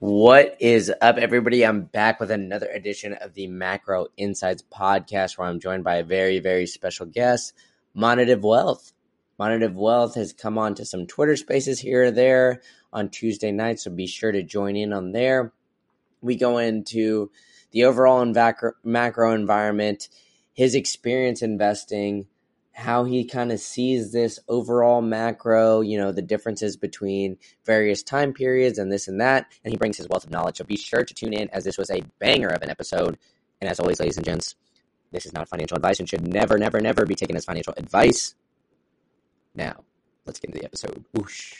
What is up, everybody? I'm back with another edition of the Macro Insights podcast where I'm joined by a very, very special guest, Monetive Wealth. Monetive Wealth has come on to some Twitter spaces here or there on Tuesday night, so be sure to join in on there. We go into the overall macro environment, his experience investing, how he kind of sees this overall macro, you know, the differences between various time periods and this and that. And he brings his wealth of knowledge. So be sure to tune in as this was a banger of an episode. And as always, ladies and gents, this is not financial advice and should never, never, never be taken as financial advice. Now, let's get into the episode. Whoosh.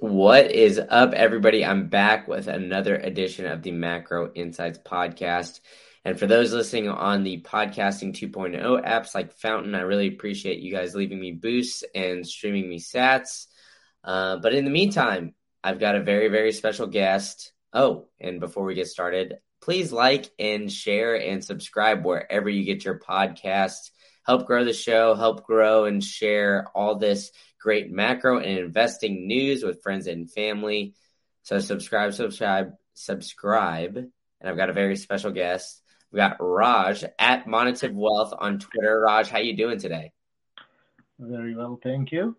What is up, everybody? I'm back with another edition of the Macro Insights podcast. And for those listening on the podcasting 2.0 apps like Fountain, I really appreciate you guys leaving me boosts and streaming me sats. Uh, but in the meantime, I've got a very, very special guest. Oh, and before we get started, please like and share and subscribe wherever you get your podcasts. Help grow the show, help grow and share all this great macro and investing news with friends and family. So subscribe, subscribe, subscribe. And I've got a very special guest. We got Raj at Monetive Wealth on Twitter. Raj, how you doing today? Very well, thank you.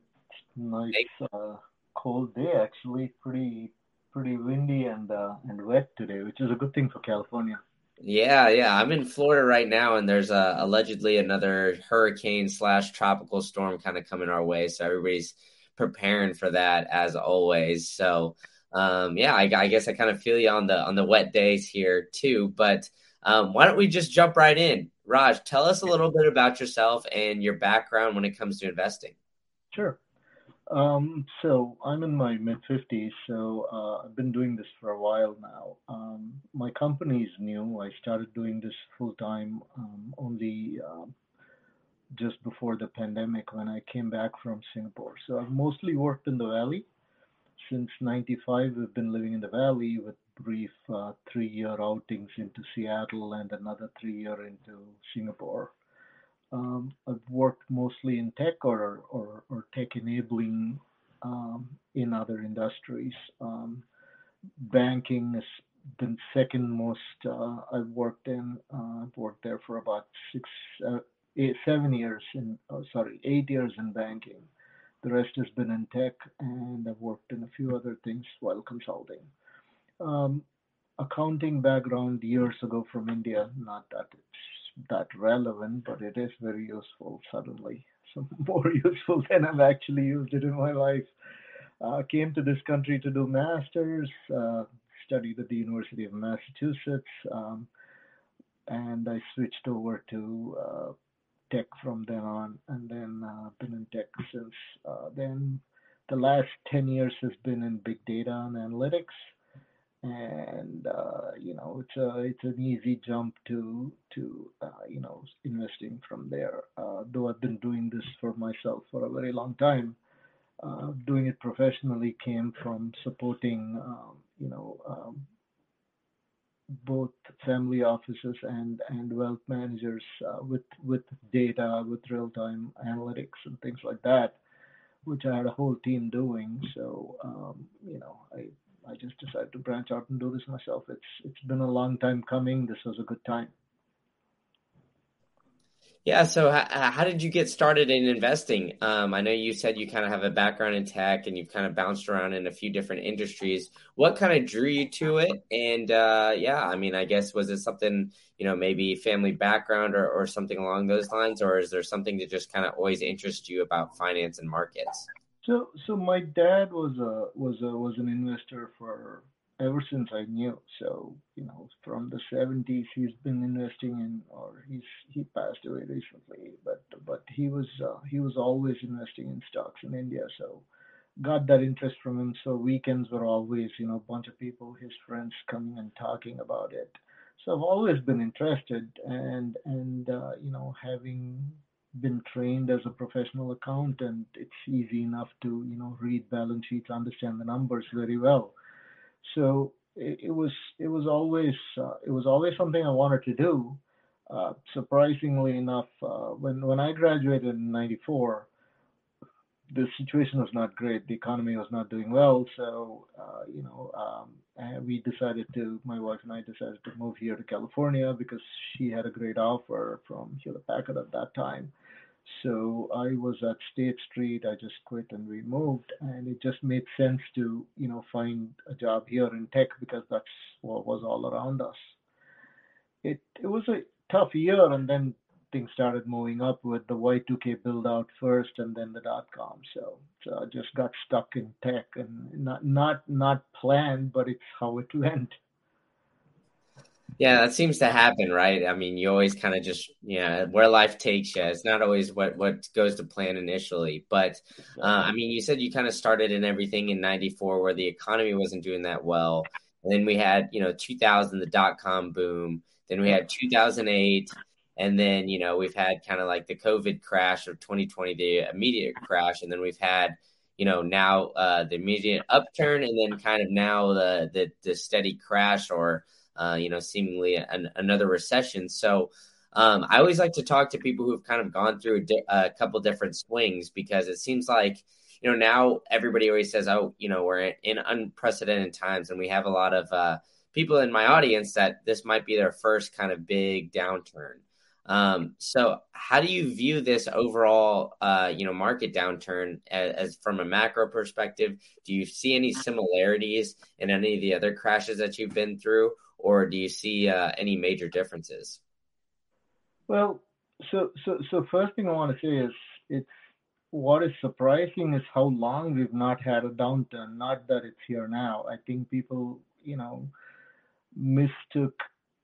Nice uh, cold day, actually. Pretty pretty windy and uh, and wet today, which is a good thing for California. Yeah, yeah. I'm in Florida right now, and there's uh, allegedly another hurricane slash tropical storm kind of coming our way. So everybody's preparing for that as always. So um, yeah, I, I guess I kind of feel you on the on the wet days here too. But um, why don't we just jump right in? Raj, tell us a little bit about yourself and your background when it comes to investing. Sure. Um, so I'm in my mid 50s, so uh, I've been doing this for a while now. Um, my company is new. I started doing this full time um, only uh, just before the pandemic when I came back from Singapore. So I've mostly worked in the Valley. Since 95, we've been living in the Valley with brief uh, three-year outings into Seattle and another three-year into Singapore. Um, I've worked mostly in tech or, or, or tech enabling um, in other industries. Um, banking has been second most uh, I've worked in. Uh, I've worked there for about six, uh, eight, seven years in, oh, sorry, eight years in banking. The rest has been in tech, and I've worked in a few other things while consulting um, accounting background years ago from India. Not that it's that relevant, but it is very useful suddenly. So more useful than I've actually used it in my life. Uh, came to this country to do masters, uh, studied at the University of Massachusetts, um, and I switched over to uh, tech from then on, and then uh, been in tech since uh, then. The last 10 years has been in big data and analytics and uh, you know it's a it's an easy jump to to uh, you know investing from there. Uh, though I've been doing this for myself for a very long time, uh, doing it professionally came from supporting um, you know um, both family offices and and wealth managers uh, with with data, with real time analytics and things like that, which I had a whole team doing. So um, you know I I just decided to branch out and do this myself. It's it's been a long time coming. This was a good time. Yeah. So, how, how did you get started in investing? Um, I know you said you kind of have a background in tech and you've kind of bounced around in a few different industries. What kind of drew you to it? And uh, yeah, I mean, I guess was it something you know maybe family background or, or something along those lines, or is there something that just kind of always interests you about finance and markets? So, so my dad was a was a was an investor for ever since I knew. So, you know, from the 70s, he's been investing in, or he's he passed away recently, but but he was uh, he was always investing in stocks in India. So, got that interest from him. So weekends were always, you know, a bunch of people, his friends, coming and talking about it. So I've always been interested, and and uh, you know, having been trained as a professional accountant, it's easy enough to you know read balance sheets, understand the numbers very well. So it, it was it was always uh, it was always something I wanted to do. Uh, surprisingly enough, uh, when when I graduated in '94, the situation was not great. The economy was not doing well, so uh, you know, um, we decided to. My wife and I decided to move here to California because she had a great offer from Hewlett Packard at that time. So I was at State Street. I just quit and we moved, and it just made sense to you know find a job here in tech because that's what was all around us. It it was a tough year, and then things started moving up with the Y2K build out first and then the dot com. So, so I just got stuck in tech and not not not planned, but it's how it went. Yeah, that seems to happen, right? I mean, you always kind of just, yeah, where life takes you. It's not always what what goes to plan initially, but uh, I mean, you said you kind of started in everything in '94, where the economy wasn't doing that well, and then we had, you know, 2000, the dot com boom. Then we had 2008, and then, you know, we've had kind of like the COVID crash of 2020, the immediate crash. And then we've had, you know, now uh, the immediate upturn and then kind of now the, the, the steady crash or, uh, you know, seemingly an, another recession. So um, I always like to talk to people who've kind of gone through a, di- a couple different swings because it seems like, you know, now everybody always says, oh, you know, we're in unprecedented times and we have a lot of uh, people in my audience that this might be their first kind of big downturn. Um, so, how do you view this overall, uh, you know, market downturn as, as, from a macro perspective? Do you see any similarities in any of the other crashes that you've been through, or do you see uh, any major differences? Well, so so so first thing I want to say is it's what is surprising is how long we've not had a downturn. Not that it's here now. I think people, you know, mistook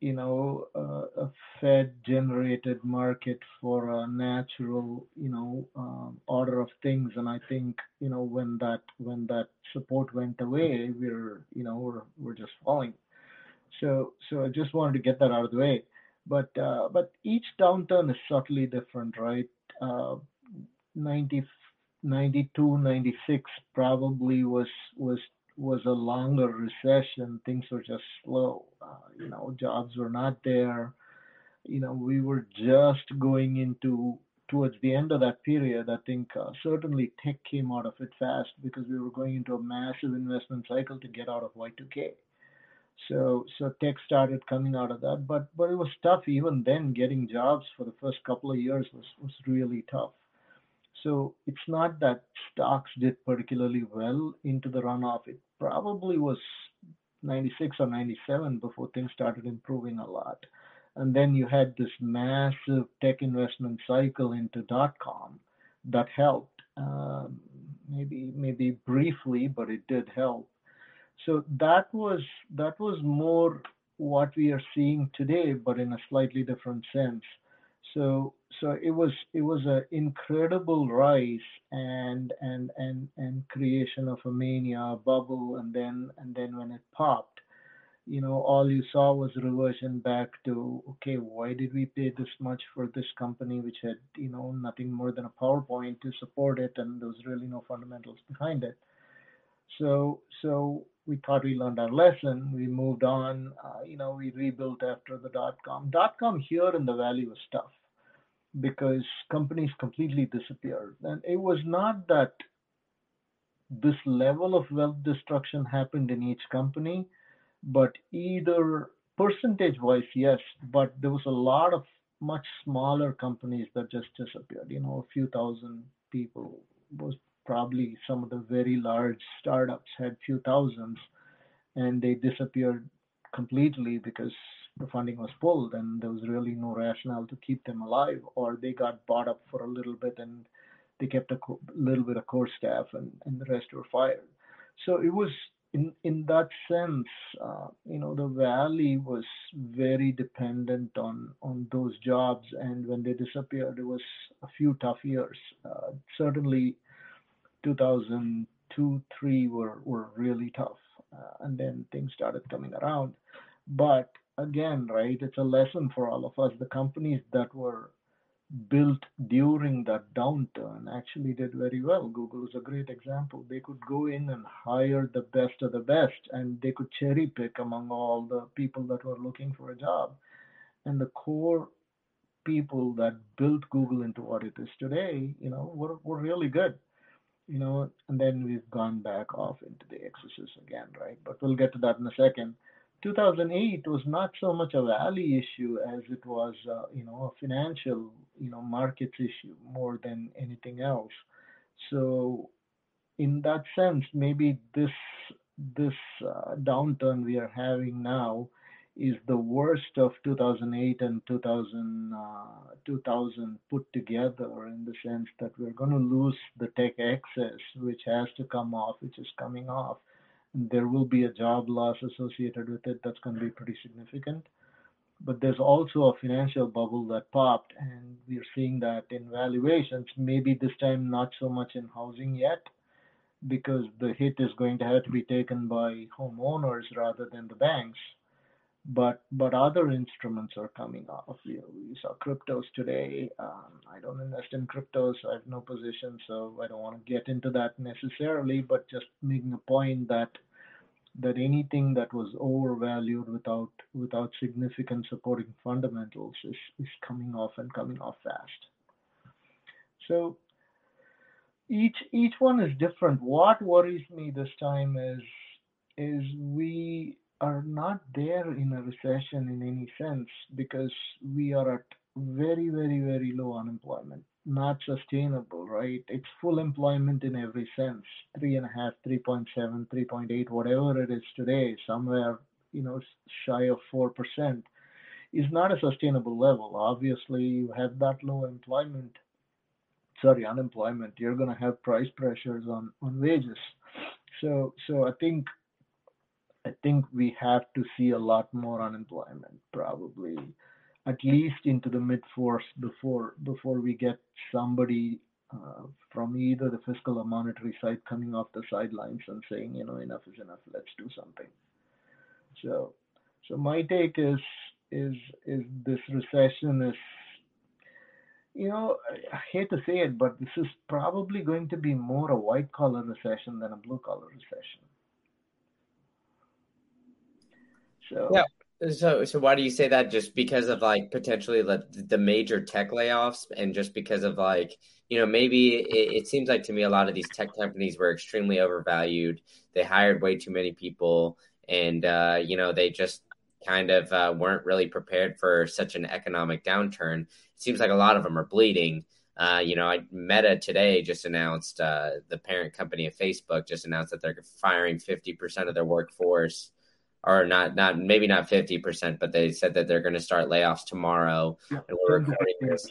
you know, uh, a Fed-generated market for a natural, you know, um, order of things. And I think, you know, when that when that support went away, we're, you know, we're we're just falling. So so I just wanted to get that out of the way. But uh, but each downturn is subtly different, right? Uh, 90, 92, 96 probably was was was a longer recession, things were just slow. Uh, you know, jobs were not there. You know, we were just going into towards the end of that period. I think uh, certainly tech came out of it fast because we were going into a massive investment cycle to get out of Y2K. So so tech started coming out of that, but but it was tough even then. Getting jobs for the first couple of years was was really tough. So it's not that stocks did particularly well into the runoff. It probably was 96 or 97 before things started improving a lot. And then you had this massive tech investment cycle into dot com that helped. Um, maybe maybe briefly, but it did help. So that was that was more what we are seeing today, but in a slightly different sense. So so it was it was an incredible rise and and and and creation of a mania bubble and then and then when it popped you know all you saw was reversion back to okay why did we pay this much for this company which had you know nothing more than a powerpoint to support it and there was really no fundamentals behind it so so we thought we learned our lesson we moved on uh, you know we rebuilt after the dot com dot com here in the valley was tough because companies completely disappeared. And it was not that this level of wealth destruction happened in each company, but either percentage wise, yes, but there was a lot of much smaller companies that just disappeared. You know, a few thousand people was probably some of the very large startups had few thousands and they disappeared completely because the funding was pulled and there was really no rationale to keep them alive, or they got bought up for a little bit and they kept a co- little bit of core staff and, and the rest were fired. So it was in in that sense, uh, you know, the valley was very dependent on on those jobs, and when they disappeared, it was a few tough years. Uh, certainly, 2002, three were were really tough, uh, and then things started coming around. But again, right, it's a lesson for all of us. The companies that were built during that downturn actually did very well. Google is a great example. They could go in and hire the best of the best, and they could cherry pick among all the people that were looking for a job. And the core people that built Google into what it is today, you know, were, were really good. You know, and then we've gone back off into the excesses again, right? But we'll get to that in a second. 2008 was not so much a valley issue as it was, uh, you know, a financial, you know, markets issue more than anything else. So, in that sense, maybe this this uh, downturn we are having now is the worst of 2008 and 2000, uh, 2000 put together in the sense that we're going to lose the tech excess, which has to come off, which is coming off. And there will be a job loss associated with it that's going to be pretty significant. But there's also a financial bubble that popped, and we're seeing that in valuations. Maybe this time not so much in housing yet, because the hit is going to have to be taken by homeowners rather than the banks but but other instruments are coming off. You know, we saw cryptos today. Um, I don't invest in cryptos. I have no position, so I don't want to get into that necessarily. But just making a point that that anything that was overvalued without without significant supporting fundamentals is is coming off and coming off fast. So each each one is different. What worries me this time is is we are not there in a recession in any sense because we are at very, very, very low unemployment. Not sustainable, right? It's full employment in every sense. Three and a half, 3.7, 3.8, whatever it is today, somewhere, you know, shy of 4%, is not a sustainable level. Obviously, you have that low employment, sorry, unemployment, you're going to have price pressures on, on wages. So, so I think I think we have to see a lot more unemployment, probably at least into the mid fours before before we get somebody uh, from either the fiscal or monetary side coming off the sidelines and saying, you know, enough is enough, let's do something. So, so my take is is is this recession is, you know, I hate to say it, but this is probably going to be more a white collar recession than a blue collar recession. So yeah. So, so why do you say that? Just because of like potentially the, major tech layoffs, and just because of like you know maybe it, it, seems like to me a lot of these tech companies were extremely overvalued. They hired way too many people, and uh, you know they just kind of uh, weren't really prepared for such an economic downturn. It seems like a lot of them are bleeding. Uh, you know, Meta today just announced uh, the parent company of Facebook just announced that they're firing fifty percent of their workforce or not not maybe not 50% but they said that they're going to start layoffs tomorrow. Yeah, and we're recording this.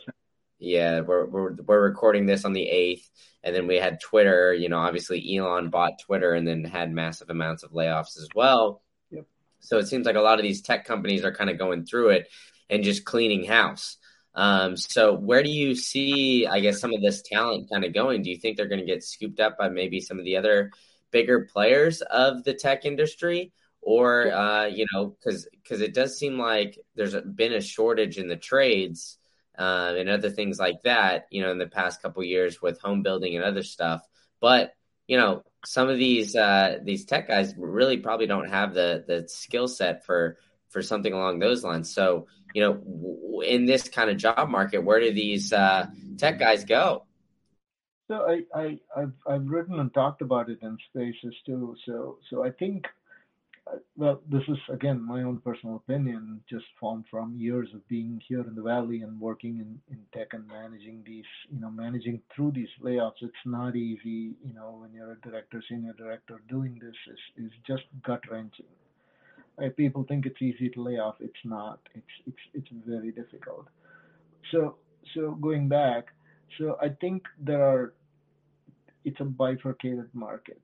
yeah we're, we're we're recording this on the 8th and then we had twitter you know obviously elon bought twitter and then had massive amounts of layoffs as well. Yep. so it seems like a lot of these tech companies are kind of going through it and just cleaning house. Um, so where do you see i guess some of this talent kind of going? Do you think they're going to get scooped up by maybe some of the other bigger players of the tech industry or uh, you know, because because it does seem like there's been a shortage in the trades uh, and other things like that, you know, in the past couple years with home building and other stuff. But you know, some of these uh, these tech guys really probably don't have the the skill set for for something along those lines. So you know, in this kind of job market, where do these uh, tech guys go? So I, I I've I've written and talked about it in spaces too. So so I think Uh, well, this is again my own personal opinion, just formed from years of being here in the valley and working in, in tech and managing these, you know, managing through these layoffs. It's not easy, you know, when you're a director, senior director, doing this is, is just gut wrenching. Right? Uh, people think it's easy to lay off. It's not. It's it's it's very difficult. So so going back, so I think there are. It's a bifurcated market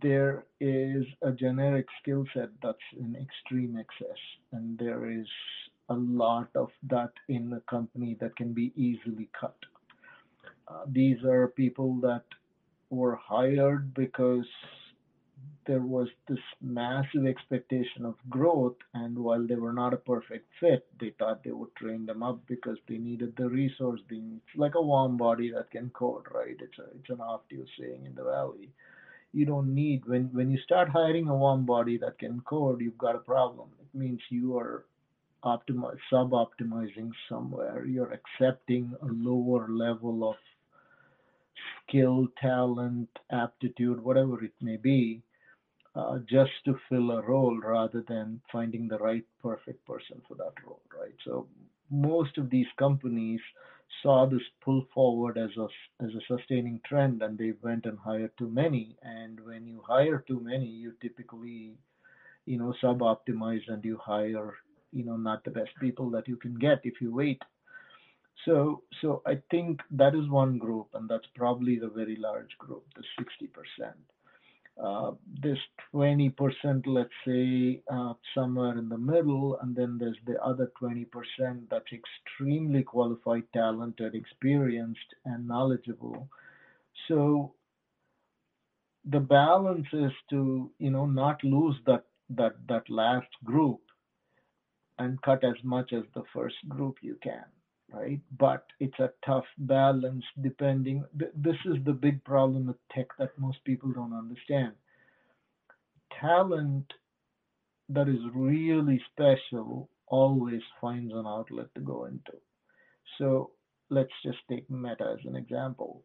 there is a generic skill set that's in extreme excess, and there is a lot of that in a company that can be easily cut. Uh, these are people that were hired because there was this massive expectation of growth, and while they were not a perfect fit, they thought they would train them up because they needed the resource. Being it's like a warm body that can code, right? It's a it's an oft-used saying in the valley you don't need when when you start hiring a warm body that can code you've got a problem it means you are optimize sub-optimizing somewhere you're accepting a lower level of skill, talent, aptitude, whatever it may be, uh, just to fill a role rather than finding the right perfect person for that role, right? So most of these companies saw this pull forward as a as a sustaining trend, and they went and hired too many. And when you hire too many, you typically, you know, sub-optimize and you hire, you know, not the best people that you can get if you wait. So so I think that is one group, and that's probably the very large group, the 60% uh, this 20%, let's say, uh, somewhere in the middle, and then there's the other 20% that's extremely qualified, talented, experienced, and knowledgeable. So the balance is to, you know, not lose that that that last group and cut as much as the first group you can right? But it's a tough balance depending. This is the big problem with tech that most people don't understand. Talent that is really special always finds an outlet to go into. So let's just take Meta as an example.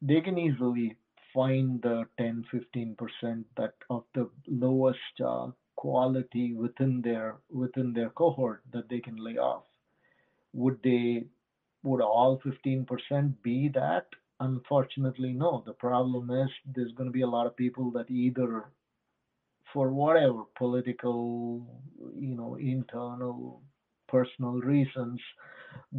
They can easily find the 10 15% that of the lowest uh, quality within their within their cohort that they can lay off would they would all 15% be that? Unfortunately, no. The problem is there's going to be a lot of people that either for whatever political, you know, internal, personal reasons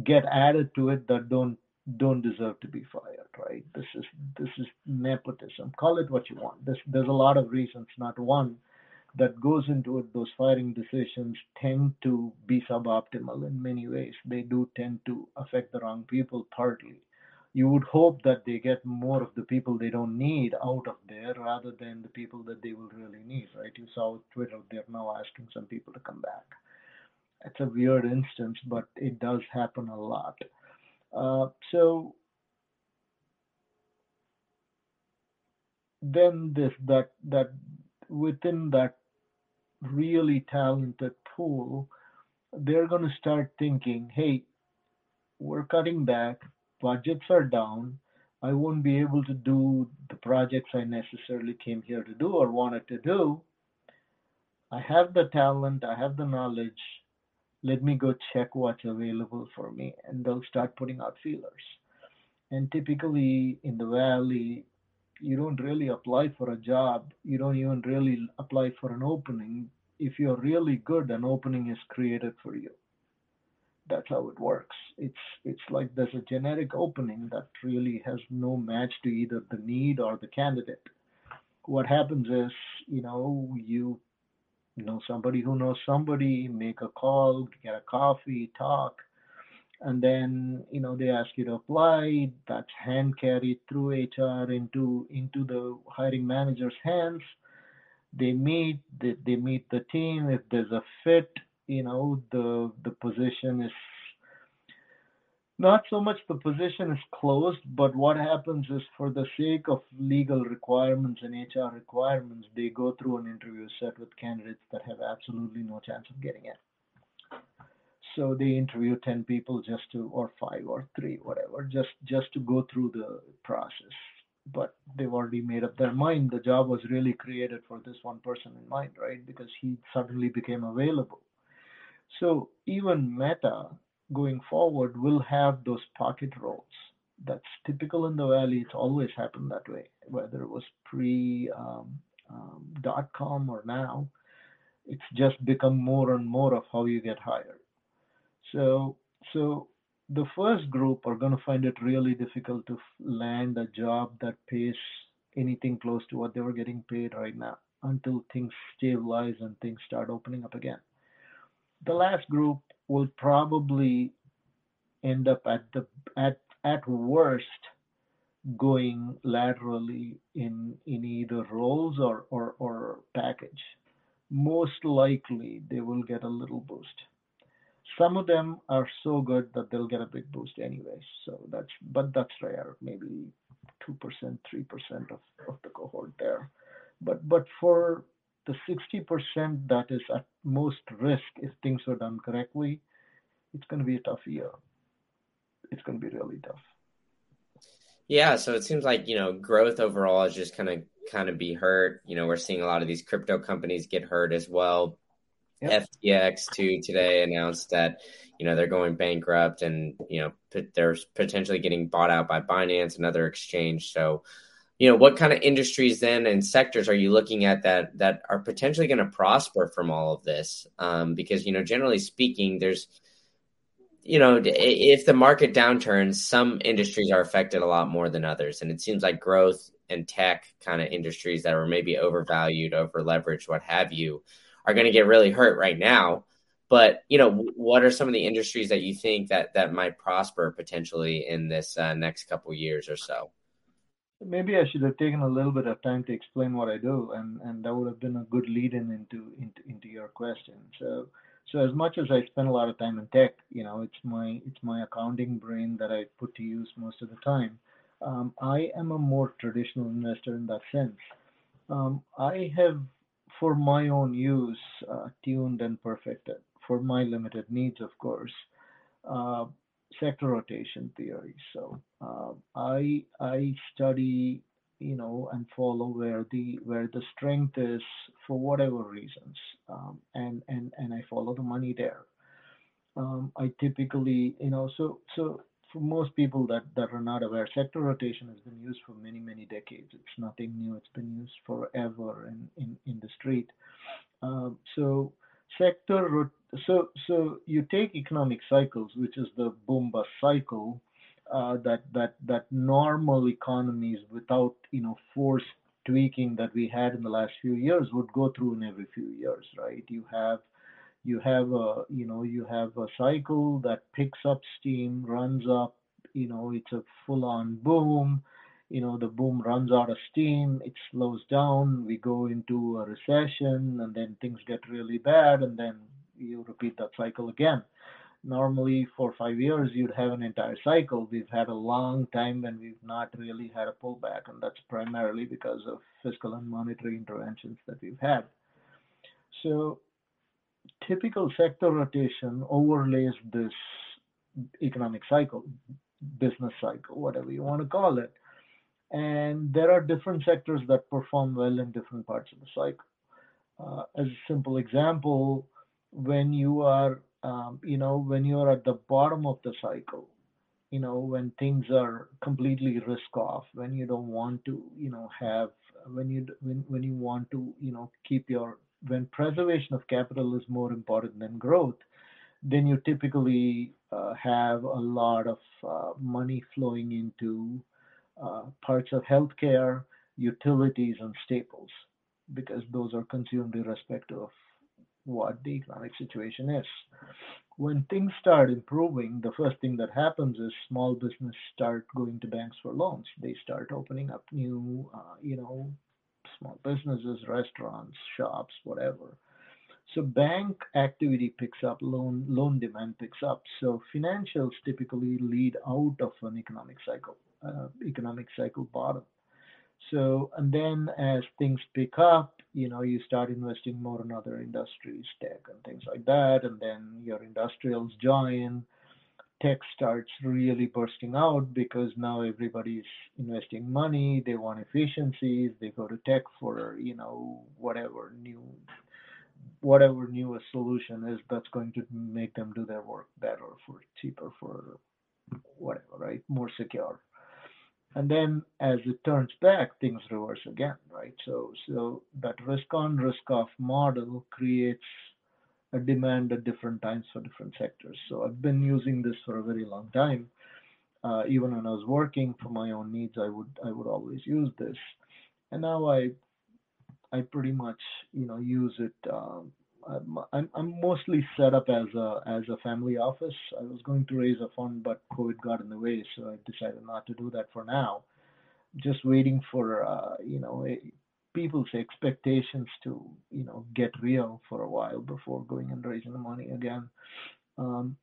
get added to it that don't don't deserve to be fired, right? This is this is nepotism. Call it what you want. There's there's a lot of reasons, not one that goes into it, those firing decisions tend to be suboptimal in many ways. They do tend to affect the wrong people partly. You would hope that they get more of the people they don't need out of there rather than the people that they will really need, right? You saw Twitter, they're now asking some people to come back. It's a weird instance, but it does happen a lot. Uh, so then this that that within that really talented pool, they're going to start thinking, hey, we're cutting back, budgets are down, I won't be able to do the projects I necessarily came here to do or wanted to do. I have the talent, I have the knowledge. Let me go check what's available for me. And they'll start putting out feelers. And typically in the Valley, you don't really apply for a job. You don't even really apply for an opening. If you're really good, an opening is created for you. That's how it works. It's it's like there's a generic opening that really has no match to either the need or the candidate. What happens is, you know, you know somebody who knows somebody, make a call, get a coffee, talk, and then you know they ask you to apply that's hand carried through hr into into the hiring manager's hands they meet they, they meet the team if there's a fit you know the the position is not so much the position is closed, but what happens is for the sake of legal requirements and HR requirements, they go through an interview set with candidates that have absolutely no chance of getting it. So they interview 10 people just to, or five or three, whatever, just, just to go through the process. But they've already made up their mind. The job was really created for this one person in mind, right? Because he suddenly became available. So even Meta going forward will have those pocket roles. That's typical in the Valley. It's always happened that way, whether it was pre um, um, dot com or now. It's just become more and more of how you get hired. So, so the first group are going to find it really difficult to land a job that pays anything close to what they were getting paid right now until things stabilize and things start opening up again. The last group will probably end up at the at at worst going laterally in in either roles or or, or package. Most likely they will get a little boost some of them are so good that they'll get a big boost anyway. So that's but that's rare, maybe two percent, three percent of, of the cohort there. But but for the sixty percent that is at most risk if things are done correctly, it's going to be a tough year. It's going to be really tough. Yeah, so it seems like, you know, growth overall is just kind of kind of be hurt. You know, we're seeing a lot of these crypto companies get hurt as well. Yep. FTX too today announced that you know they're going bankrupt and you know they're potentially getting bought out by Binance, another exchange. So, you know, what kind of industries then and sectors are you looking at that that are potentially going to prosper from all of this? Um, because you know, generally speaking, there's you know, if the market downturns, some industries are affected a lot more than others, and it seems like growth and tech kind of industries that are maybe overvalued, over leveraged, what have you, are going to get really hurt right now. But you know, what are some of the industries that you think that that might prosper potentially in this uh, next couple years or so? Maybe I should have taken a little bit of time to explain what I do, and and that would have been a good lead in into into, into your question. So so as much as I spend a lot of time in tech, you know, it's my it's my accounting brain that I put to use most of the time. Um, I am a more traditional investor in that sense. Um, I have, for my own use, uh, tuned and perfected for my limited needs, of course, uh, sector rotation theory. So uh, I I study you know and follow where the where the strength is for whatever reasons um, and and and i follow the money there um, i typically you know so so for most people that that are not aware sector rotation has been used for many many decades. It's nothing new. It's been used forever in in, in the street. Um, so sector so so you take economic cycles which is the boom bust cycle uh, that that that normal economies without you know forced tweaking that we had in the last few years would go through in every few years right? You have you have a you know you have a cycle that picks up steam runs up you know it's a full on boom you know the boom runs out of steam it slows down we go into a recession and then things get really bad and then you repeat that cycle again normally for five years you'd have an entire cycle. We've had a long time when we've not really had a pullback, and that's primarily because of fiscal and monetary interventions that we've had. So typical sector rotation overlays this economic cycle, business cycle, whatever you want to call it. And there are different sectors that perform well in different parts of the cycle. Uh, as a simple example, when you are um, you know, when you're at the bottom of the cycle, you know, when things are completely risk off, when you don't want to, you know, have, when you, when, when you want to, you know, keep your, when preservation of capital is more important than growth, then you typically uh, have a lot of uh, money flowing into uh, parts of healthcare, utilities, and staples, because those are consumed irrespective of what the economic situation is. When things start improving, the first thing that happens is small business start going to banks for loans. They start opening up new, uh, you know, small businesses, restaurants, shops, whatever. So bank activity picks up, loan loan demand picks up. So financials typically lead out of an economic cycle, uh, economic cycle bottom. So, and then as things pick up, you know, you start investing more in other industries, tech and things like that, and then your industrials join. Tech starts really bursting out because now everybody's investing money. They want efficiencies. They go to tech for, you know, whatever new, whatever new a solution is that's going to make them do their work better, for cheaper, for whatever, right? More secure and then as it turns back things reverse again right so so that risk on risk off model creates a demand at different times for different sectors so i've been using this for a very long time uh, even when i was working for my own needs i would i would always use this and now i i pretty much you know use it um, I'm, I'm mostly set up as a as a family office. I was going to raise a fund, but COVID got in the way, so I decided not to do that for now. Just waiting for uh, you know people's expectations to you know get real for a while before going and raising the money again. Um,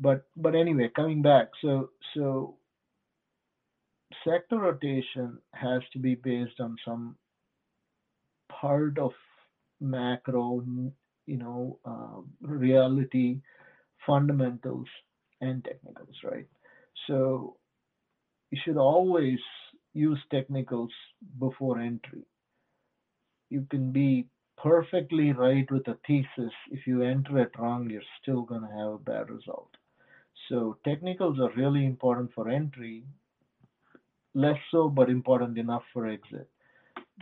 but but anyway, coming back, so so sector rotation has to be based on some part of macro you know, uh, reality, fundamentals, and technicals, right? So you should always use technicals before entry. You can be perfectly right with a thesis. If you enter it wrong, you're still going to have a bad result. So technicals are really important for entry, less so, but important enough for exit.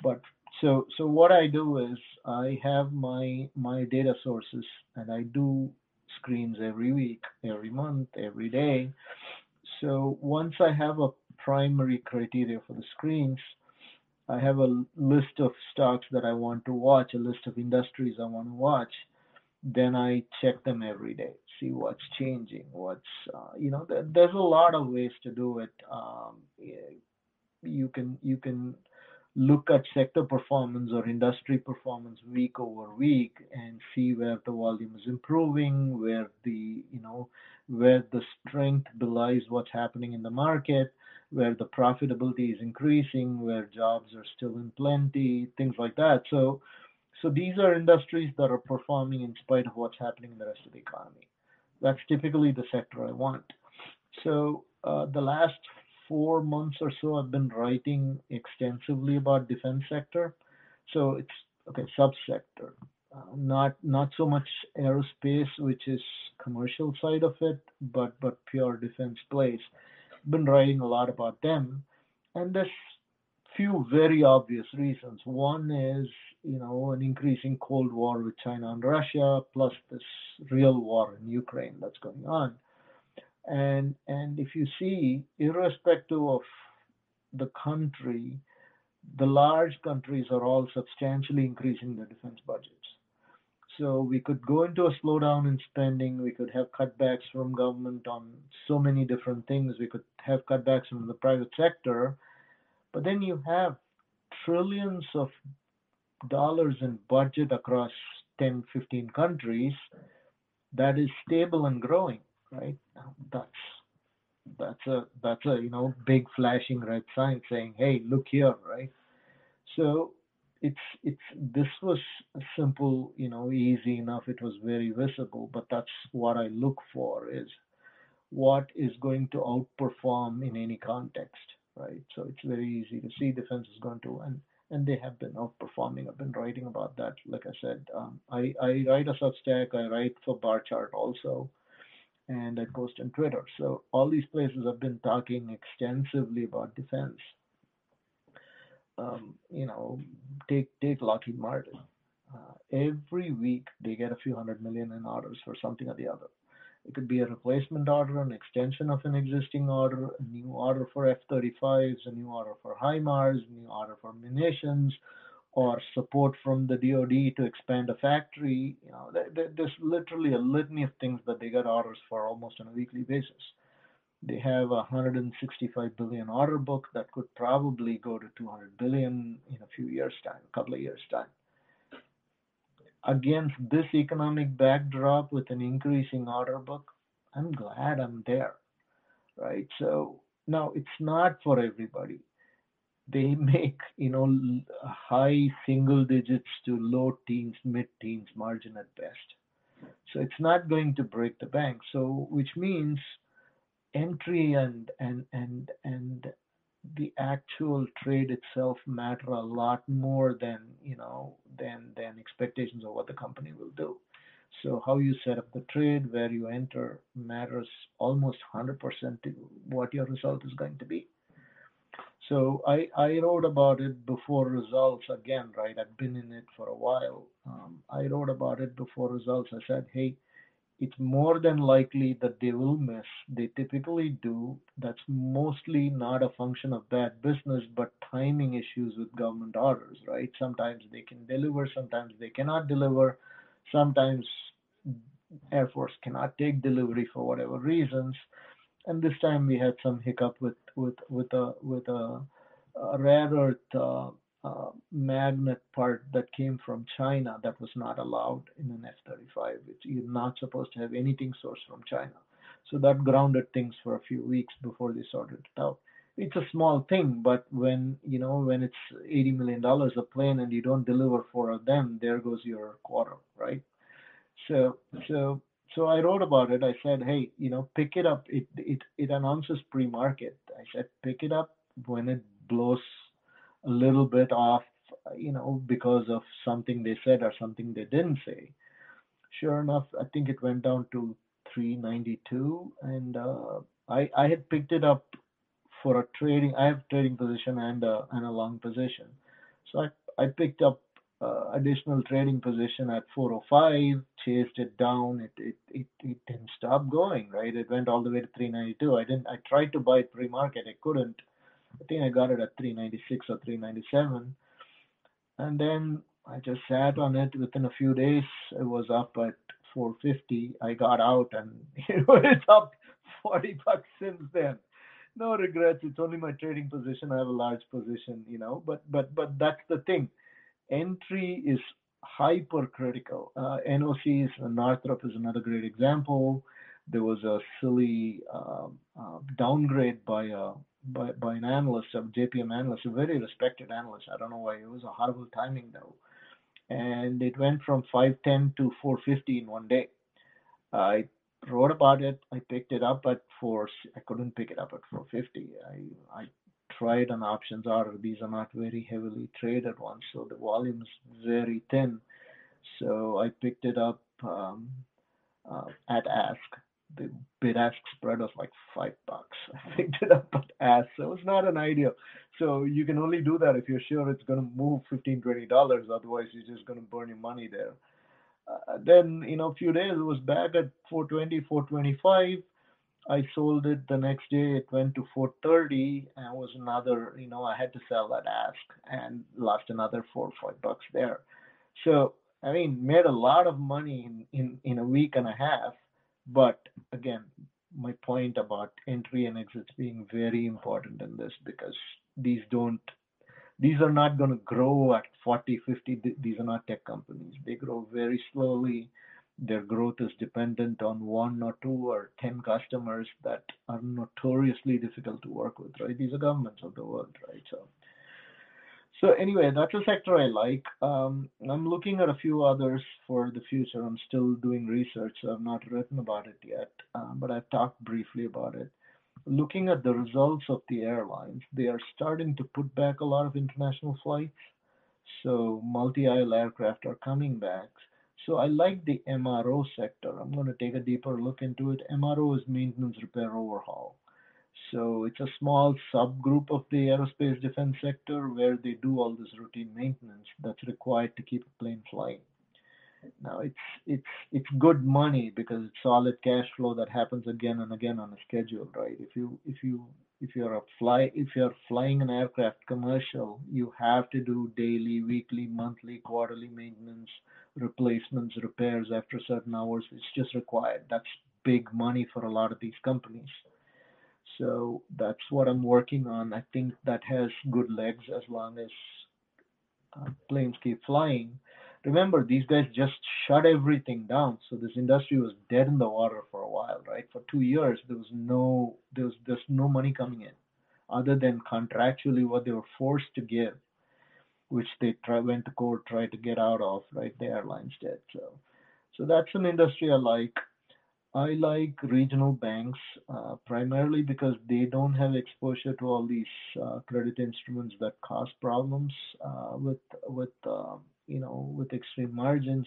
But so so what I do is I have my my data sources and I do screens every week, every month, every day. So once I have a primary criteria for the screens, I have a list of stocks that I want to watch, a list of industries I want to watch. Then I check them every day, see what's changing, what's uh, you know. there's a lot of ways to do it. Um, you can you can look at sector performance or industry performance week over week and see where the volume is improving, where the you know where the strength belies what's happening in the market, where the profitability is increasing, where jobs are still in plenty, things like that. So so these are industries that are performing in spite of what's happening in the rest of the economy. That's typically the sector I want. So uh, the last four months or so, I've been writing extensively about defense sector. So it's okay, subsector, uh, not not so much aerospace, which is commercial side of it, but but pure defense plays. Been writing a lot about them, and there's few very obvious reasons. One is you know an increasing Cold War with China and Russia, plus this real war in Ukraine that's going on. And and if you see, irrespective of the country, the large countries are all substantially increasing their defense budgets. So we could go into a slowdown in spending. We could have cutbacks from government on so many different things. We could have cutbacks from the private sector. But then you have trillions of dollars in budget across 10, 15 countries that is stable and growing right? That's that's a that's a you know big flashing red sign saying, hey, look here, right? So it's it's this was simple, you know, easy enough. It was very visible, but that's what I look for is what is going to outperform in any context, right? So it's very easy to see defense is going to and and they have been outperforming. I've been writing about that. Like I said, um, I, I write a Substack. I write for Barchart also and I post on Twitter. So all these places have been talking extensively about defense. Um, you know, take take Lockheed Martin. Uh, every week they get a few hundred million in orders for something or the other. It could be a replacement order, an extension of an existing order, a new order for F-35s, a new order for HIMARS, a new order for munitions, or support from the DoD to expand a factory. You know, there's literally a litany of things that they get orders for almost on a weekly basis. They have a 165 billion order book that could probably go to 200 billion in a few years' time, a couple of years' time. Against this economic backdrop with an increasing order book, I'm glad I'm there, right? So now it's not for everybody they make you know high single digits to low teens mid teens margin at best so it's not going to break the bank so which means entry and and and and the actual trade itself matter a lot more than you know than than expectations of what the company will do so how you set up the trade where you enter matters almost 100% to what your result is going to be so I, I wrote about it before results again, right? I've been in it for a while. Um, I wrote about it before results. I said, hey, it's more than likely that they will miss. They typically do. That's mostly not a function of bad business, but timing issues with government orders, right? Sometimes they can deliver, sometimes they cannot deliver, sometimes Air Force cannot take delivery for whatever reasons and this time we had some hiccup with with with a with a, a rare earth uh, Uh, magnet part that came from China that was not allowed in an F-35. you're not supposed to have anything sourced from China, so that grounded things for a few weeks before they sorted it out. It's a small thing, but when you know when it's 80 million dollars a plane and you don't deliver four of them, there goes your quarter, right? So so so I wrote about it. I said, hey, you know, pick it up. It it it announces pre-market. I said, pick it up when it blows a little bit off, you know, because of something they said or something they didn't say. Sure enough, I think it went down to 392, and uh, I I had picked it up for a trading. I have trading position and a and a long position, so I I picked up uh, additional trading position at 405, chased it down. It, it it it didn't stop going, right? It went all the way to 392. I didn't. I tried to buy pre-market. I couldn't. I think I got it at 396 or 397, and then I just sat on it. Within a few days, it was up at 450. I got out, and it's up 40 bucks since then. No regrets. It's only my trading position. I have a large position, you know. But but but that's the thing entry is hypercritical. Uh, NOCs, Northrop is another great example. There was a silly uh, uh, downgrade by a by, by an analyst, a JPM analyst, a very respected analyst. I don't know why it was a horrible timing though, and it went from 510 to 450 in one day. I wrote about it. I picked it up at four. I couldn't pick it up at 450. I I tried on options are these are not very heavily traded ones, so the volume is very thin. So I picked it up um, uh, at ask. The bid ask spread was like five bucks. I picked it up at ask. So it was not an idea. So you can only do that if you're sure it's going to move 15 20 dollars. Otherwise, you're just going to burn your money there. Uh, then you know, a few days it was back at 420, 425 I sold it the next day. It went to 430, and was another. You know, I had to sell that ask and lost another four or five bucks there. So I mean, made a lot of money in in in a week and a half. But again, my point about entry and exits being very important in this because these don't these are not going to grow at 40 50 these are not tech companies they grow very slowly their growth is dependent on one or two or 10 customers that are notoriously difficult to work with, right? These are governments of the world, right? So, so anyway, that's a sector I like. Um, I'm looking at a few others for the future. I'm still doing research, so I've not written about it yet, uh, but I've talked briefly about it. Looking at the results of the airlines, they are starting to put back a lot of international flights. So multi-aisle aircraft are coming back. So I like the MRO sector. I'm going to take a deeper look into it. MRO is maintenance, repair, overhaul. So it's a small subgroup of the aerospace defense sector where they do all this routine maintenance that's required to keep a plane flying. Now it's it's it's good money because it's solid cash flow that happens again and again on a schedule, right? If you if you if you're a fly if you're flying an aircraft commercial, you have to do daily, weekly, monthly, quarterly maintenance replacements, repairs after certain hours. It's just required. That's big money for a lot of these companies. So that's what I'm working on. I think that has good legs as long as uh, planes keep flying. Remember, these guys just shut everything down. So this industry was dead in the water for a while, right? For two years, there was no there was there's no money coming in, other than contractually what they were forced to give which they try, went to court, tried to get out of, right? The airlines did. So, so that's an industry I like. I like regional banks uh, primarily because they don't have exposure to all these uh, credit instruments that cause problems uh, with with um, you know with extreme margins,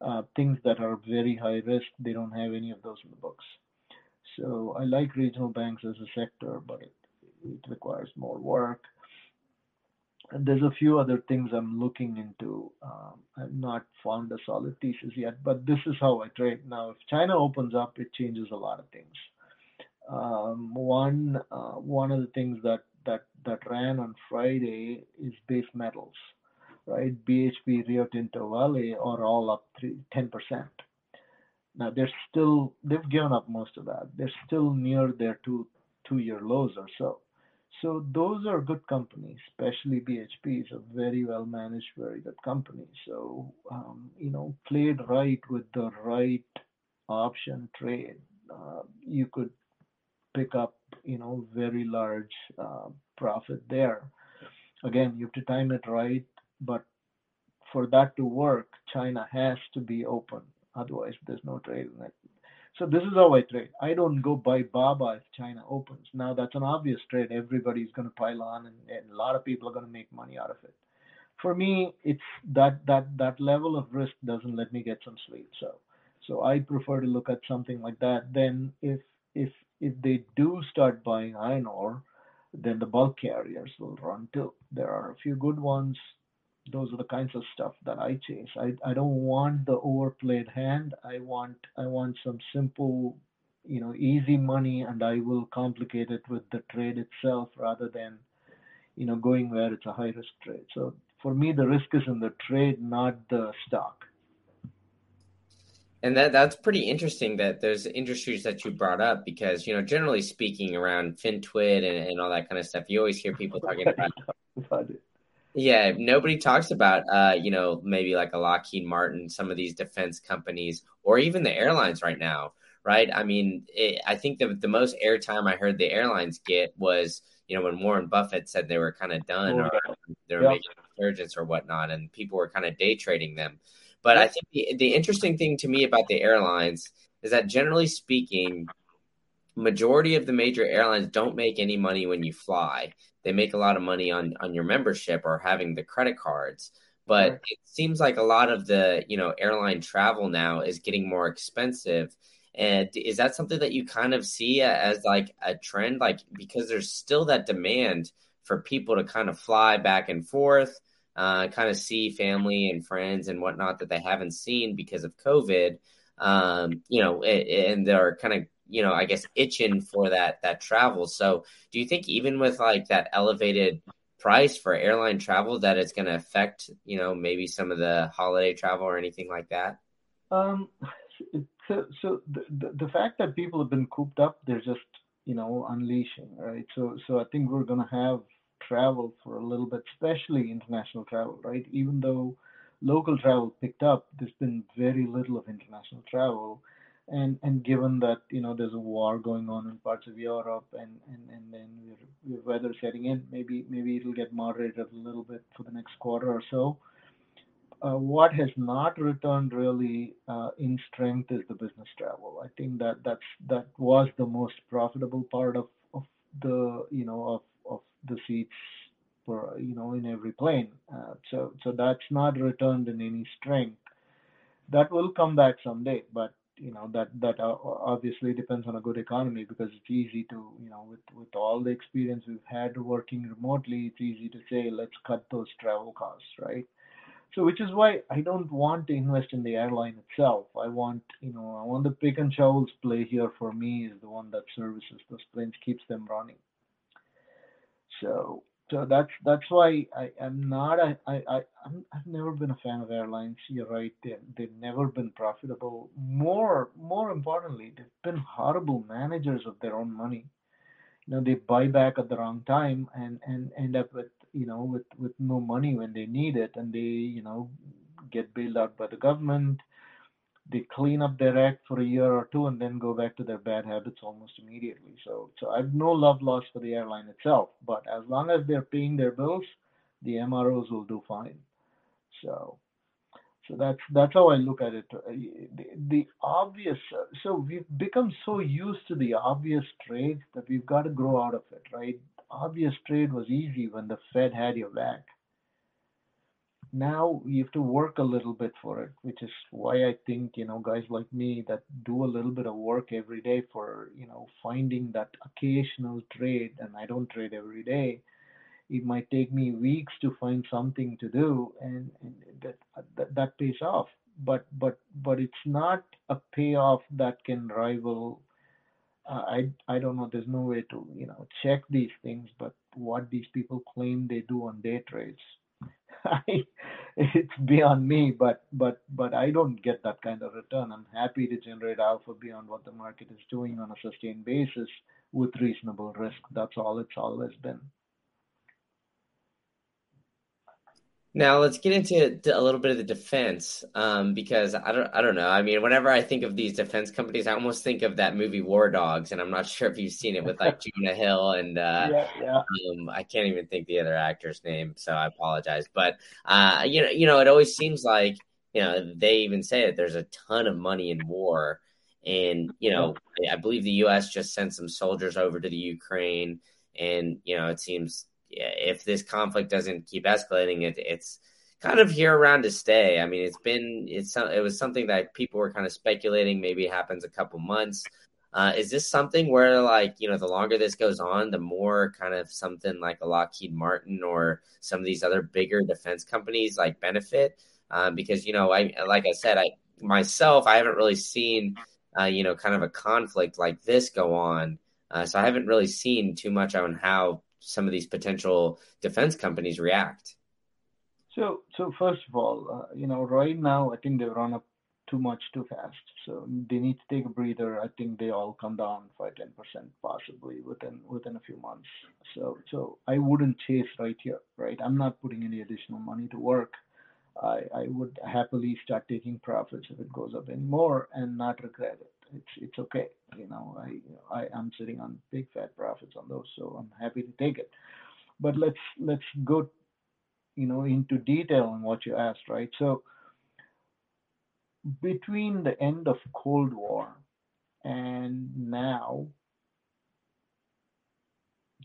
uh, things that are very high risk. They don't have any of those in the books. So I like regional banks as a sector, but it, it requires more work there's a few other things I'm looking into. Um, I've not found a solid thesis yet, but this is how I trade. Now, if China opens up, it changes a lot of things. Um, one uh, one of the things that that that ran on Friday is base metals, right? BHP, Rio Tinto, Vale are all up three, 10%. Now they're still they've given up most of that. They're still near their two two year lows or so. So those are good companies, especially BHP is a very well managed, very good company. So um, you know, played right with the right option trade, uh, you could pick up you know very large uh, profit there. Again, you have to time it right, but for that to work, China has to be open. Otherwise, there's no trade in it. So this is how I trade. I don't go buy Baba if China opens. Now that's an obvious trade. Everybody's going to pile on, and, and a lot of people are going to make money out of it. For me, it's that that that level of risk doesn't let me get some sleep. So so I prefer to look at something like that. Then if if if they do start buying iron ore, then the bulk carriers will run too. There are a few good ones those are the kinds of stuff that I chase. I, I don't want the overplayed hand. I want I want some simple, you know, easy money, and I will complicate it with the trade itself rather than, you know, going where it's a high risk trade. So for me, the risk is in the trade, not the stock. And that that's pretty interesting that there's industries that you brought up because you know generally speaking around FinTwit and, and all that kind of stuff, you always hear people talking about yeah, nobody talks about, uh, you know, maybe like a Lockheed Martin, some of these defense companies, or even the airlines right now, right? I mean, it, I think the the most airtime I heard the airlines get was, you know, when Warren Buffett said they were kind of done, or they were yep. making resurgence or whatnot, and people were kind of day trading them. But I think the the interesting thing to me about the airlines is that generally speaking, majority of the major airlines don't make any money when you fly. They make a lot of money on on your membership or having the credit cards. But sure. it seems like a lot of the you know airline travel now is getting more expensive. And is that something that you kind of see as like a trend? Like because there's still that demand for people to kind of fly back and forth uh, kind of see family and friends and whatnot that they haven't seen because of covid um, you know and they're kind of you know, I guess itching for that that travel. So, do you think even with like that elevated price for airline travel that it's going to affect, you know, maybe some of the holiday travel or anything like that? Um, so, so the, the, fact that people have been cooped up, they're just, you know, unleashing, right? So, so I think we're going to have travel for a little bit, especially international travel, right? Even though local travel picked up, there's been very little of international travel and and given that you know there's a war going on in parts of Europe and and and then we're weather setting in, maybe maybe it'll get moderated a little bit for the next quarter or so. Uh, what has not returned really uh, in strength is the business travel. I think that that's that was the most profitable part of, of the you know of of the seats for you know in every plane. Uh, so so that's not returned in any strength. That will come back someday, but you know that that uh, obviously depends on a good economy because it's easy to you know with with all the experience we've had working remotely it's easy to say let's cut those travel costs right? So which is why i don't want to invest in the airline itself. I want you know i want the pick and shovels play here for me is the one that services those planes keeps them running. So so that's that's why I am not a, I, I I'm, I've never been a fan of airlines. You're right. They they've never been profitable. More more importantly, they've been horrible managers of their own money. You know, they buy back at the wrong time and and end up with you know with with no money when they need it, and they you know get bailed out by the government they clean up their act for a year or two and then go back to their bad habits almost immediately. So, so I've no love lost for the airline itself, but as long as they're paying their bills, the MROs will do fine. So, so that's that's how I look at it. Uh, the, the obvious. So we've become so used to the obvious trade that we've got to grow out of it, right? Obvious trade was easy when the Fed had your back now you have to work a little bit for it, which is why I think, you know, guys like me that do a little bit of work every day for, you know, finding that occasional trade, and I don't trade every day. It might take me weeks to find something to do, and, and that, that that pays off. But but but it's not a payoff that can rival. Uh, I I don't know. There's no way to you know check these things, but what these people claim they do on day trades it's beyond me, but but but I don't get that kind of return. I'm happy to generate alpha beyond what the market is doing on a sustained basis with reasonable risk. That's all it's always been. Now let's get into a little bit of the defense, um, because I don't, I don't know. I mean, whenever I think of these defense companies, I almost think of that movie War Dogs, and I'm not sure if you've seen it with like Jonah Hill and uh, yeah, yeah. Um, I can't even think the other actor's name, so I apologize. But uh, you know, you know, it always seems like you know, they even say that there's a ton of money in war. And, you know, I believe the U.S. just sent some soldiers over to the Ukraine. And, you know, it seems if this conflict doesn't keep escalating, it, it's kind of here around to stay. I mean, it's been, it's, it was something that people were kind of speculating maybe happens a couple months. Uh, is this something where, like, you know, the longer this goes on, the more kind of something like a Lockheed Martin or some of these other bigger defense companies like benefit? Um, because you know, I like I said, I myself, I haven't really seen, uh, you know, kind of a conflict like this go on. Uh, so I haven't really seen too much on how some of these potential defense companies react. So, so first of all, uh, you know, right now I think they've run up too much too fast. So they need to take a breather. I think they all come down ten percent possibly within within a few months. So so I wouldn't chase right here, right? I'm not putting any additional money to work. I, I would happily start taking profits if it goes up anymore and not regret it. It's it's okay. You know, I I am sitting on big fat profits on those, so I'm happy to take it. But let's let's go, you know, into detail on what you asked, right? So between the end of Cold War and now,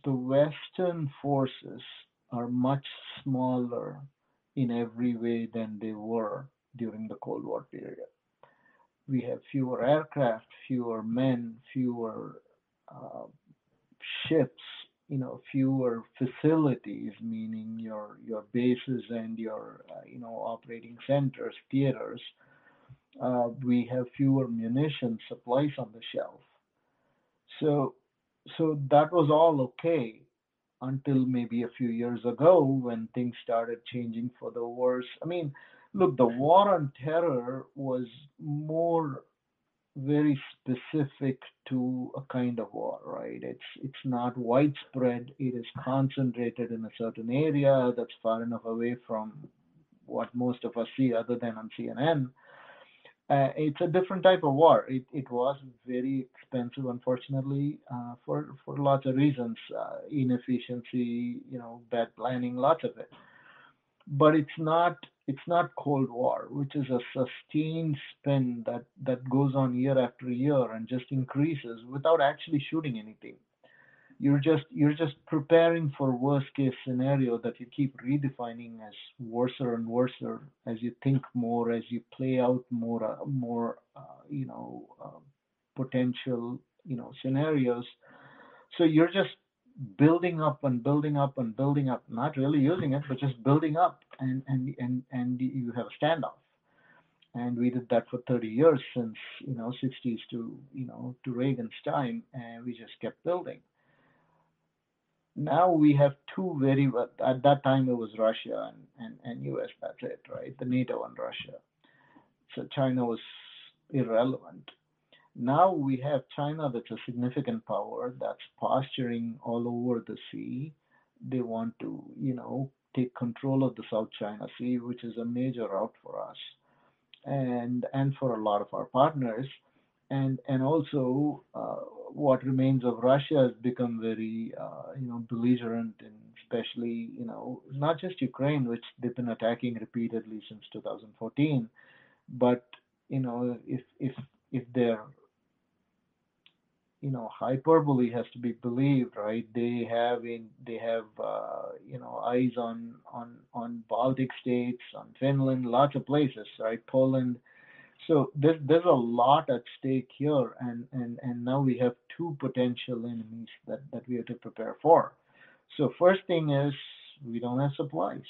the Western forces are much smaller in every way than they were during the Cold War period. We have fewer aircraft, fewer men, fewer uh, ships, you know, fewer facilities, meaning your your bases and your uh, you know operating centers, theaters. Uh, we have fewer munition supplies on the shelf. So so that was all okay until maybe a few years ago when things started changing for the worse. I mean, look, the war on terror was more very specific to a kind of war, right? It's it's not widespread. It is concentrated in a certain area that's far enough away from what most of us see, other than on CNN uh, it's a different type of war. It, it was very expensive, unfortunately, uh, for for lots of reasons, uh, inefficiency, you know, bad planning, lots of it. But it's not it's not Cold War, which is a sustained spin that that goes on year after year and just increases without actually shooting anything. You're just you're just preparing for worst case scenario that you keep redefining as worse and worse as you think more as you play out more uh, more uh, you know uh, potential you know scenarios. So you're just building up and building up and building up not really using it but just building up and and and and you have a standoff. And we did that for 30 years since you know 60s to you know to Reagan's time and we just kept building. Now we have two very at that time it was russia and, and, and us that's it right? The nato and russia. So china was irrelevant. Now we have china that's a significant power that's posturing all over the sea. They want to you know take control of the south china sea which is a major route for us and and for a lot of our partners. And and also uh, what remains of Russia has become very uh, you know belligerent and especially you know not just Ukraine which they've been attacking repeatedly since 2014 but you know if if if their you know hyperbole has to be believed right they have in they have uh, you know eyes on on on Baltic states on Finland lots of places right Poland so there's there's a lot at stake here, and and and now we have two potential enemies that that we have to prepare for. So first thing is we don't have supplies.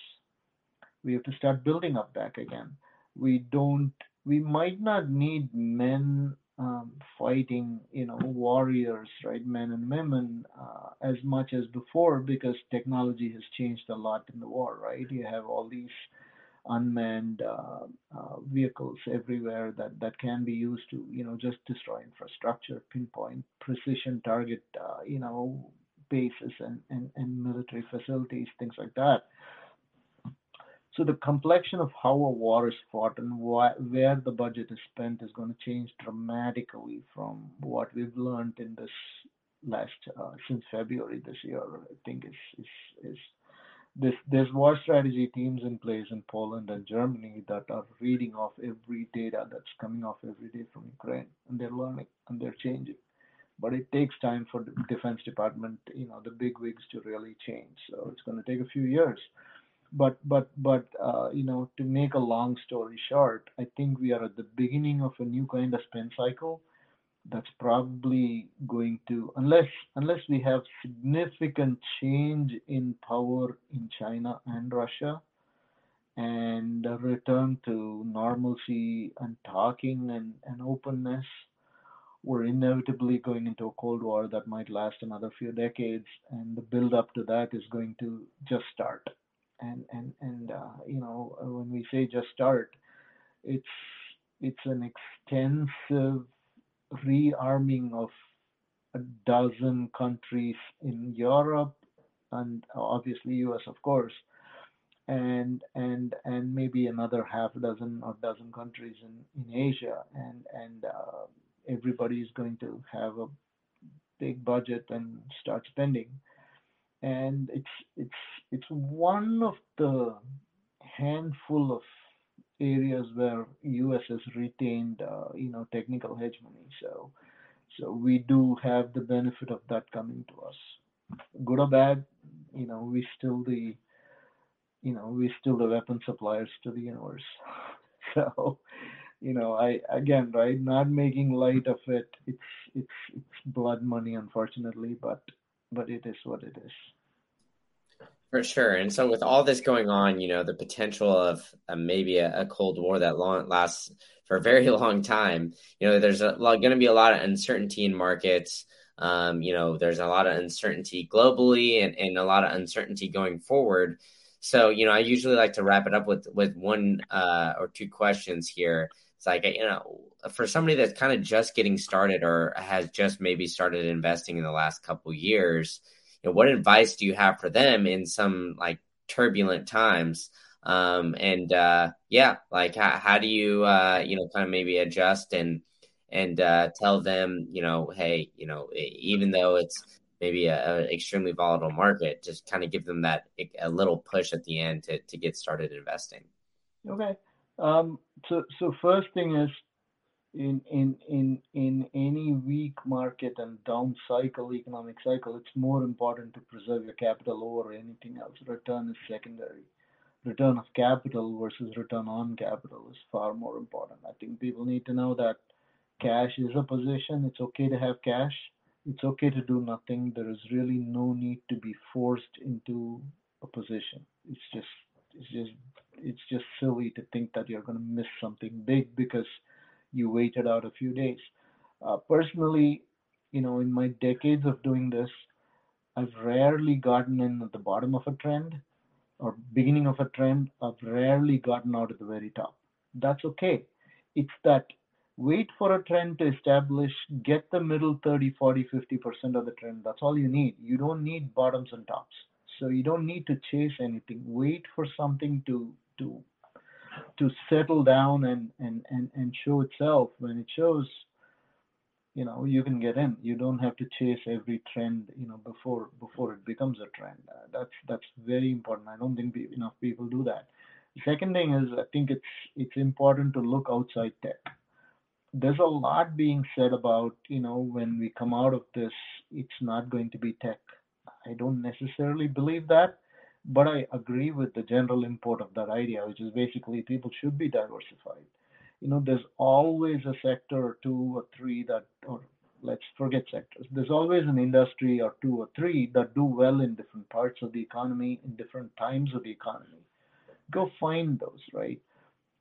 We have to start building up back again. We don't. We might not need men um, fighting, you know, warriors, right, men and women, uh, as much as before because technology has changed a lot in the war, right? You have all these unmanned uh, uh, vehicles everywhere that, that can be used to, you know, just destroy infrastructure, pinpoint, precision target, uh, you know, bases and, and, and military facilities, things like that. So the complexion of how a war is fought and where the budget is spent is going to change dramatically from what we've learned in this last uh, since February this year. I think is is is this there's war strategy teams in place in Poland and Germany that are reading off every data that's coming off every day from Ukraine, and they're learning and they're changing. But it takes time for the Defense Department, you know, the big wigs to really change. So it's going to take a few years. But but but uh, you know, to make a long story short, I think we are at the beginning of a new kind of spin cycle that's probably going to unless unless we have significant change in power in China and Russia and a return to normalcy and talking and, and openness we're inevitably going into a cold war that might last another few decades and the build up to that is going to just start and and and uh, you know when we say just start it's it's an extensive rearming of a dozen countries in Europe and obviously US of course and and and maybe another half dozen or dozen countries in, in Asia. And and uh, everybody is going to have a big budget and start spending and it's it's it's one of the handful of areas where US has retained, uh, you know, technical hegemony. So, so we do have the benefit of that coming to us. Good or bad, you know, we still the, you know, we still the weapon suppliers to the universe. so, you know, I again, right, not making light of it. It's it's it's blood money, unfortunately, but but it is what it is. For sure. And so, with all this going on, you know, the potential of uh, maybe a, a, Cold War that long, lasts for a very long time, you know, there's going to be a lot of uncertainty in markets. Um, you know, there's a lot of uncertainty globally and, and a lot of uncertainty going forward. So, you know, I usually like to wrap it up with with one uh, or two questions here. It's like, you know, for somebody that's kind of just getting started or has just maybe started investing in the last couple years you know, what advice do you have for them in some like turbulent times? Um, and uh, yeah, like how, how do you uh, you know kind of maybe adjust and and uh, tell them you know hey you know even though it's maybe a, a extremely volatile market, just kind of give them that a little push at the end to to get started investing. Okay. Um, so so first thing is in in in in any weak market and down cycle economic cycle it's more important to preserve your capital over anything else. Return is secondary. Return of capital versus return on capital is far more important. I think people need to know that cash is a position. It's okay to have cash. It's okay to do nothing. There is really no need to be forced into a position. It's just it's just it's just silly to think that you're going to miss something big because you waited out a few days. Uh, personally, you know, in my decades of doing this, I've rarely gotten in at the bottom of a trend or beginning of a trend. I've rarely gotten out at the very top. That's okay. It's that wait for a trend to establish, get the middle 30, 40, 50% of the trend. That's all you need. You don't need bottoms and tops. So you don't need to chase anything. Wait for something to to to settle down and, and, and, and show itself. When it shows, you know, you can get in. You don't have to chase every trend, you know, before before it becomes a trend. Uh, that's that's very important. I don't think enough people do that. Second thing is, I think it's it's important to look outside tech. There's a lot being said about, you know, when we come out of this, it's not going to be tech. I don't necessarily believe that but I agree with the general import of that idea, which is basically people should be diversified. You know, there's always a sector or two or three that, or let's forget sectors. There's always an industry or two or three that do well in different parts of the economy, in different times of the economy. Go find those, right?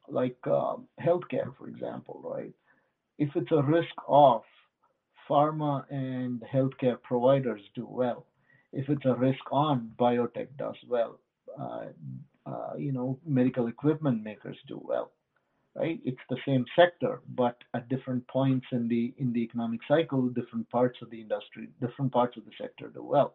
Like um, healthcare, for example, right? If it's a risk off, pharma and healthcare providers do well if it's a risk on, biotech does well. Uh, uh, you know, medical equipment makers do well, right? It's the same sector, but at different points in the in the economic cycle, different parts of the industry, different parts of the sector do well.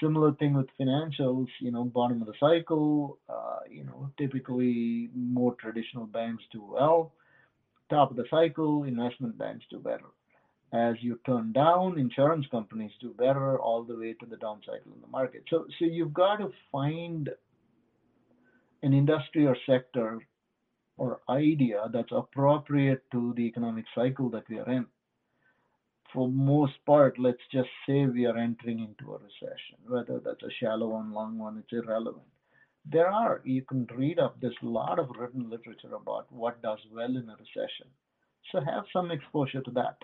Similar thing with financials, you know, bottom of the cycle, uh, you know, typically more traditional banks do well. Top of the cycle, investment banks do better as you turn down, insurance companies do better all the way to the down cycle in the market. So, so you've got to find an industry or sector or idea that's appropriate to the economic cycle that we are in. For most part, let's just say we are entering into a recession, whether that's a shallow one, long one, it's irrelevant. There are, you can read up, there's a lot of written literature about what does well in a recession. So have some exposure to that.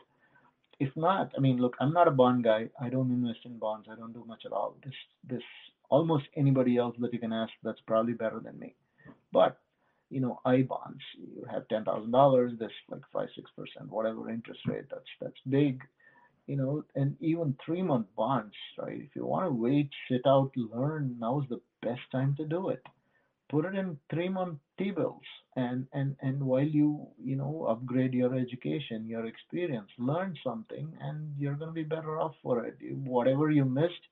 If not, I mean, look, I'm not a bond guy. I don't invest in bonds. I don't do much at all. This, this, almost anybody else that you can ask that's probably better than me. But you know, I bonds. You have ten thousand dollars. That's like five, six percent, whatever interest rate. That's that's big, you know. And even three month bonds, right? If you want to wait, sit out, learn, now's the best time to do it. Put it in three month tables and and and while you you know upgrade your education, your experience, learn something, and you're gonna be better off for it. Whatever you missed,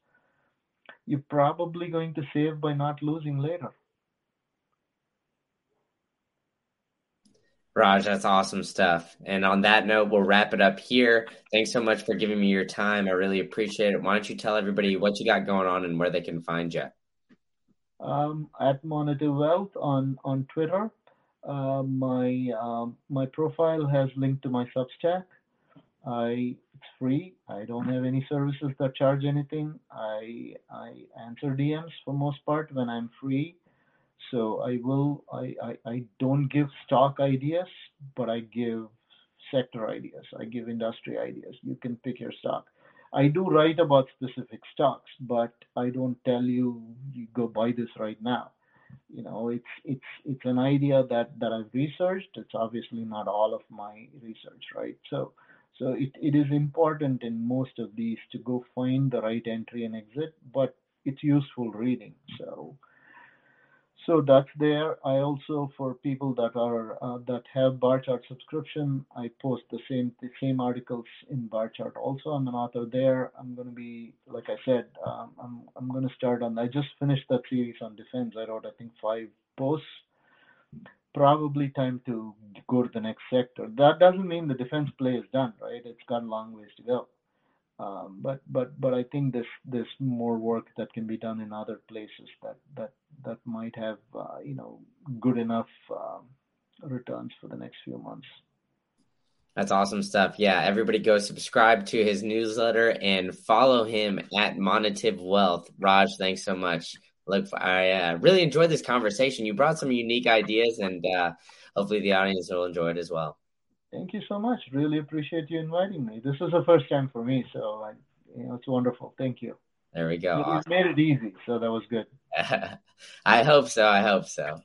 you're probably going to save by not losing later. Raj, that's awesome stuff. And on that note, we'll wrap it up here. Thanks so much for giving me your time. I really appreciate it. Why don't you tell everybody what you got going on and where they can find you? Um, at Monetive Wealth on on Twitter. Uh, my um, my profile has linked to my Substack. I it's free. I don't have any services that charge anything. I I answer DMs for most part when I'm free. So I will, I, I, I don't give stock ideas, but I give sector ideas. I give industry ideas. You can pick your stock. I do write about specific stocks, but I don't tell you you go buy this right now. You know, it's it's it's an idea that that I've researched. It's obviously not all of my research, right? So so it, it is important in most of these to go find the right entry and exit, but it's useful reading. So so that's there. I also, for people that are uh, that have Barchart subscription, I post the same the same articles in Barchart. Also, I'm an author there. I'm going to be, like I said, um, I'm I'm going to start on. I just finished that series on defense. I wrote, I think, five posts. Probably time to go to the next sector. That doesn't mean the defense play is done, right? It's got a long ways to go. Um, but but but I think there's there's more work that can be done in other places that that that might have uh, you know good enough um, returns for the next few months. That's awesome stuff. Yeah, everybody go subscribe to his newsletter and follow him at Monetive Wealth. Raj, thanks so much. Look, I uh, really enjoyed this conversation. You brought some unique ideas, and uh, hopefully the audience will enjoy it as well. Thank you so much. Really appreciate you inviting me. This is the first time for me, so I, you know, it's wonderful. Thank you. There we go. You awesome. made it easy, so that was good. I hope so. I hope so.